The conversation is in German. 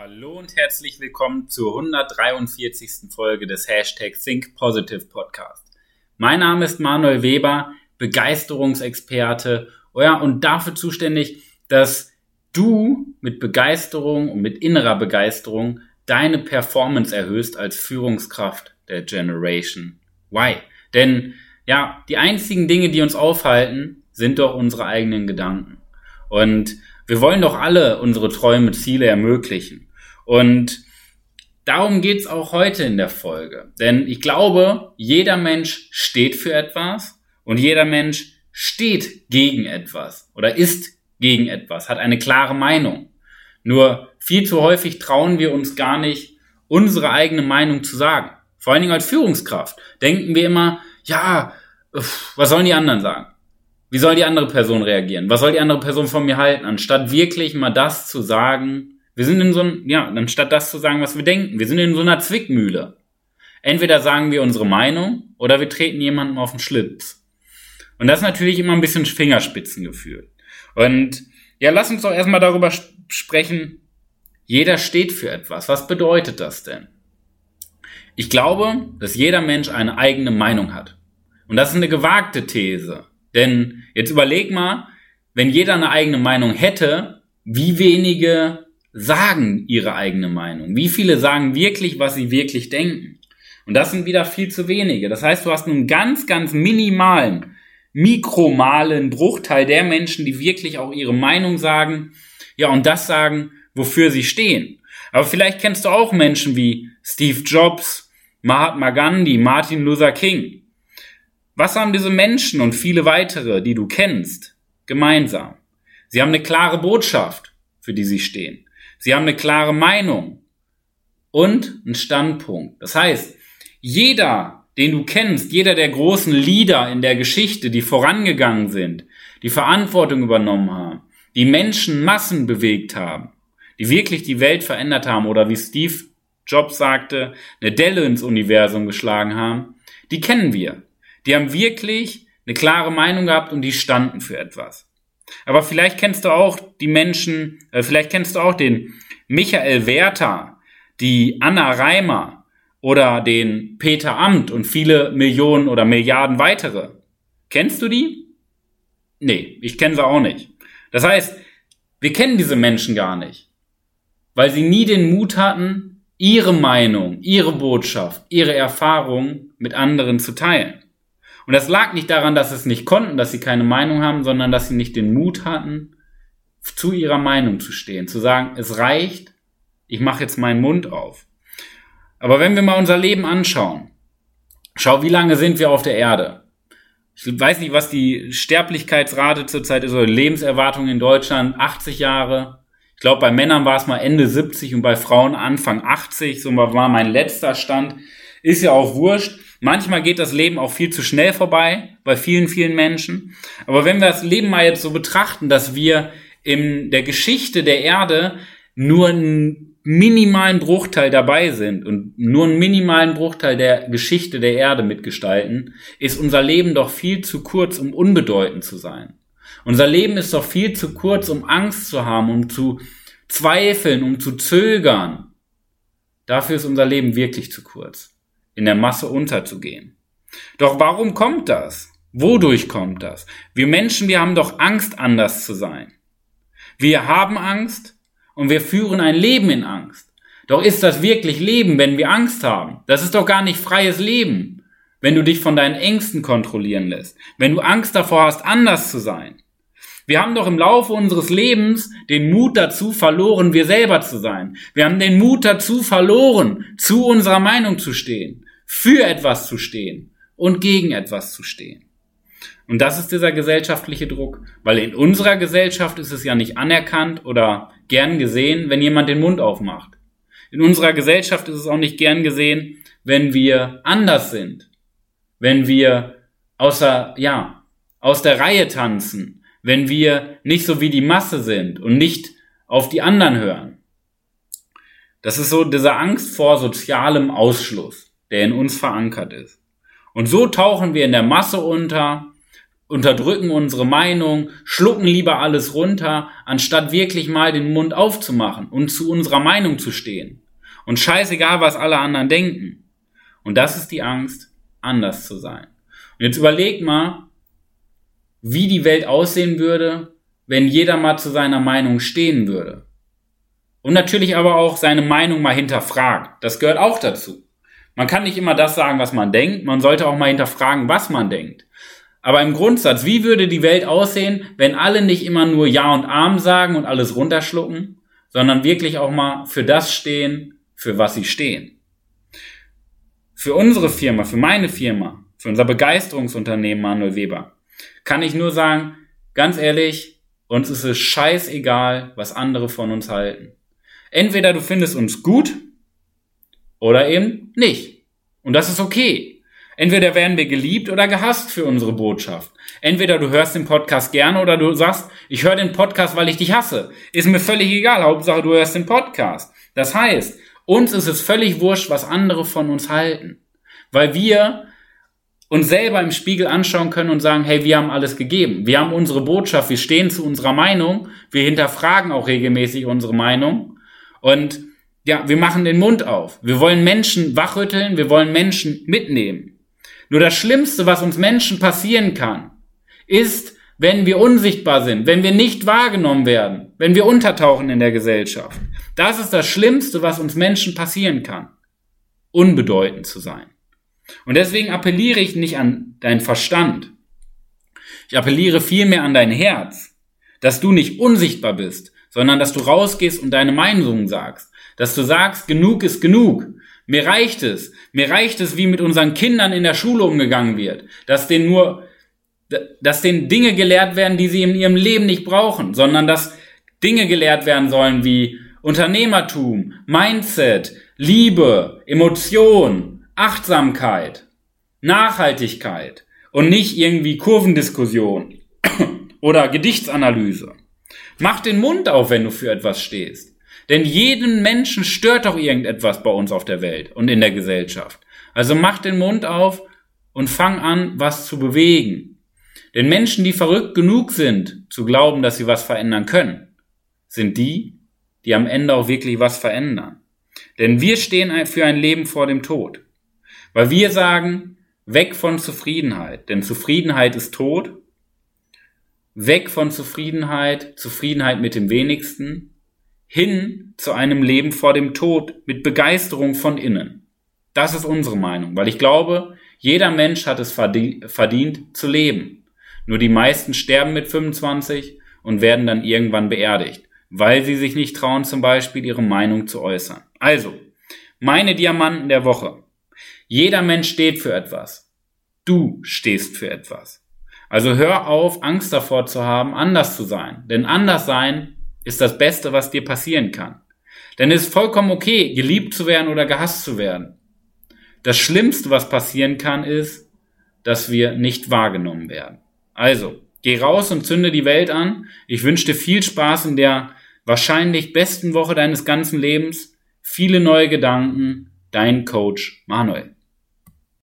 Hallo und herzlich willkommen zur 143. Folge des Hashtag Think Positive Podcast. Mein Name ist Manuel Weber, Begeisterungsexperte oh und dafür zuständig, dass du mit Begeisterung und mit innerer Begeisterung deine Performance erhöhst als Führungskraft der Generation Y. Denn ja, die einzigen Dinge, die uns aufhalten, sind doch unsere eigenen Gedanken. Und wir wollen doch alle unsere Träume, Ziele ermöglichen. Und darum geht's auch heute in der Folge. Denn ich glaube, jeder Mensch steht für etwas und jeder Mensch steht gegen etwas oder ist gegen etwas, hat eine klare Meinung. Nur viel zu häufig trauen wir uns gar nicht, unsere eigene Meinung zu sagen. Vor allen Dingen als Führungskraft denken wir immer, ja, was sollen die anderen sagen? Wie soll die andere Person reagieren? Was soll die andere Person von mir halten? Anstatt wirklich mal das zu sagen, wir sind in so einem, ja, anstatt das zu sagen, was wir denken, wir sind in so einer Zwickmühle. Entweder sagen wir unsere Meinung oder wir treten jemandem auf den Schlitz. Und das ist natürlich immer ein bisschen Fingerspitzengefühl. Und ja, lass uns doch erstmal darüber sprechen, jeder steht für etwas. Was bedeutet das denn? Ich glaube, dass jeder Mensch eine eigene Meinung hat. Und das ist eine gewagte These. Denn jetzt überleg mal, wenn jeder eine eigene Meinung hätte, wie wenige sagen ihre eigene Meinung? Wie viele sagen wirklich, was sie wirklich denken? Und das sind wieder viel zu wenige. Das heißt, du hast einen ganz, ganz minimalen, mikromalen Bruchteil der Menschen, die wirklich auch ihre Meinung sagen, ja, und das sagen, wofür sie stehen. Aber vielleicht kennst du auch Menschen wie Steve Jobs, Mahatma Gandhi, Martin Luther King. Was haben diese Menschen und viele weitere, die du kennst, gemeinsam? Sie haben eine klare Botschaft, für die sie stehen. Sie haben eine klare Meinung und einen Standpunkt. Das heißt, jeder, den du kennst, jeder der großen Leader in der Geschichte, die vorangegangen sind, die Verantwortung übernommen haben, die Menschen Massen bewegt haben, die wirklich die Welt verändert haben oder wie Steve Jobs sagte, eine Delle ins Universum geschlagen haben, die kennen wir. Die haben wirklich eine klare Meinung gehabt und die standen für etwas. Aber vielleicht kennst du auch die Menschen, äh, vielleicht kennst du auch den Michael Werther, die Anna Reimer oder den Peter Amt und viele Millionen oder Milliarden weitere. Kennst du die? Nee, ich kenne sie auch nicht. Das heißt, wir kennen diese Menschen gar nicht, weil sie nie den Mut hatten, ihre Meinung, ihre Botschaft, ihre Erfahrung mit anderen zu teilen. Und das lag nicht daran, dass sie es nicht konnten, dass sie keine Meinung haben, sondern dass sie nicht den Mut hatten, zu ihrer Meinung zu stehen, zu sagen, es reicht, ich mache jetzt meinen Mund auf. Aber wenn wir mal unser Leben anschauen, schau, wie lange sind wir auf der Erde? Ich weiß nicht, was die Sterblichkeitsrate zurzeit ist, oder Lebenserwartung in Deutschland, 80 Jahre. Ich glaube, bei Männern war es mal Ende 70 und bei Frauen Anfang 80, so war mein letzter Stand. Ist ja auch wurscht. Manchmal geht das Leben auch viel zu schnell vorbei bei vielen, vielen Menschen. Aber wenn wir das Leben mal jetzt so betrachten, dass wir in der Geschichte der Erde nur einen minimalen Bruchteil dabei sind und nur einen minimalen Bruchteil der Geschichte der Erde mitgestalten, ist unser Leben doch viel zu kurz, um unbedeutend zu sein. Unser Leben ist doch viel zu kurz, um Angst zu haben, um zu zweifeln, um zu zögern. Dafür ist unser Leben wirklich zu kurz in der Masse unterzugehen. Doch warum kommt das? Wodurch kommt das? Wir Menschen, wir haben doch Angst, anders zu sein. Wir haben Angst und wir führen ein Leben in Angst. Doch ist das wirklich Leben, wenn wir Angst haben? Das ist doch gar nicht freies Leben, wenn du dich von deinen Ängsten kontrollieren lässt, wenn du Angst davor hast, anders zu sein. Wir haben doch im Laufe unseres Lebens den Mut dazu verloren, wir selber zu sein. Wir haben den Mut dazu verloren, zu unserer Meinung zu stehen für etwas zu stehen und gegen etwas zu stehen. Und das ist dieser gesellschaftliche Druck, weil in unserer Gesellschaft ist es ja nicht anerkannt oder gern gesehen, wenn jemand den Mund aufmacht. In unserer Gesellschaft ist es auch nicht gern gesehen, wenn wir anders sind, wenn wir außer, ja, aus der Reihe tanzen, wenn wir nicht so wie die Masse sind und nicht auf die anderen hören. Das ist so diese Angst vor sozialem Ausschluss der in uns verankert ist. Und so tauchen wir in der Masse unter, unterdrücken unsere Meinung, schlucken lieber alles runter, anstatt wirklich mal den Mund aufzumachen und zu unserer Meinung zu stehen. Und scheißegal, was alle anderen denken. Und das ist die Angst, anders zu sein. Und jetzt überleg mal, wie die Welt aussehen würde, wenn jeder mal zu seiner Meinung stehen würde. Und natürlich aber auch seine Meinung mal hinterfragt. Das gehört auch dazu. Man kann nicht immer das sagen, was man denkt. Man sollte auch mal hinterfragen, was man denkt. Aber im Grundsatz, wie würde die Welt aussehen, wenn alle nicht immer nur Ja und Arm sagen und alles runterschlucken, sondern wirklich auch mal für das stehen, für was sie stehen? Für unsere Firma, für meine Firma, für unser Begeisterungsunternehmen Manuel Weber, kann ich nur sagen, ganz ehrlich, uns ist es scheißegal, was andere von uns halten. Entweder du findest uns gut oder eben nicht. Und das ist okay. Entweder werden wir geliebt oder gehasst für unsere Botschaft. Entweder du hörst den Podcast gerne oder du sagst, ich höre den Podcast, weil ich dich hasse. Ist mir völlig egal. Hauptsache, du hörst den Podcast. Das heißt, uns ist es völlig wurscht, was andere von uns halten. Weil wir uns selber im Spiegel anschauen können und sagen, hey, wir haben alles gegeben. Wir haben unsere Botschaft, wir stehen zu unserer Meinung, wir hinterfragen auch regelmäßig unsere Meinung und ja, wir machen den Mund auf. Wir wollen Menschen wachrütteln, wir wollen Menschen mitnehmen. Nur das Schlimmste, was uns Menschen passieren kann, ist, wenn wir unsichtbar sind, wenn wir nicht wahrgenommen werden, wenn wir untertauchen in der Gesellschaft. Das ist das Schlimmste, was uns Menschen passieren kann. Unbedeutend zu sein. Und deswegen appelliere ich nicht an deinen Verstand. Ich appelliere vielmehr an dein Herz, dass du nicht unsichtbar bist, sondern dass du rausgehst und deine Meinung sagst. Dass du sagst, genug ist genug. Mir reicht es. Mir reicht es, wie mit unseren Kindern in der Schule umgegangen wird. Dass denen nur, dass denen Dinge gelehrt werden, die sie in ihrem Leben nicht brauchen, sondern dass Dinge gelehrt werden sollen wie Unternehmertum, Mindset, Liebe, Emotion, Achtsamkeit, Nachhaltigkeit und nicht irgendwie Kurvendiskussion oder Gedichtsanalyse. Mach den Mund auf, wenn du für etwas stehst. Denn jeden Menschen stört doch irgendetwas bei uns auf der Welt und in der Gesellschaft. Also mach den Mund auf und fang an, was zu bewegen. Denn Menschen, die verrückt genug sind, zu glauben, dass sie was verändern können, sind die, die am Ende auch wirklich was verändern. Denn wir stehen für ein Leben vor dem Tod. Weil wir sagen, weg von Zufriedenheit. Denn Zufriedenheit ist tot weg von Zufriedenheit, Zufriedenheit mit dem wenigsten, hin zu einem Leben vor dem Tod mit Begeisterung von innen. Das ist unsere Meinung, weil ich glaube, jeder Mensch hat es verdient zu leben. Nur die meisten sterben mit 25 und werden dann irgendwann beerdigt, weil sie sich nicht trauen, zum Beispiel ihre Meinung zu äußern. Also, meine Diamanten der Woche. Jeder Mensch steht für etwas. Du stehst für etwas. Also hör auf, Angst davor zu haben, anders zu sein. Denn anders sein ist das Beste, was dir passieren kann. Denn es ist vollkommen okay, geliebt zu werden oder gehasst zu werden. Das Schlimmste, was passieren kann, ist, dass wir nicht wahrgenommen werden. Also, geh raus und zünde die Welt an. Ich wünsche dir viel Spaß in der wahrscheinlich besten Woche deines ganzen Lebens. Viele neue Gedanken. Dein Coach Manuel.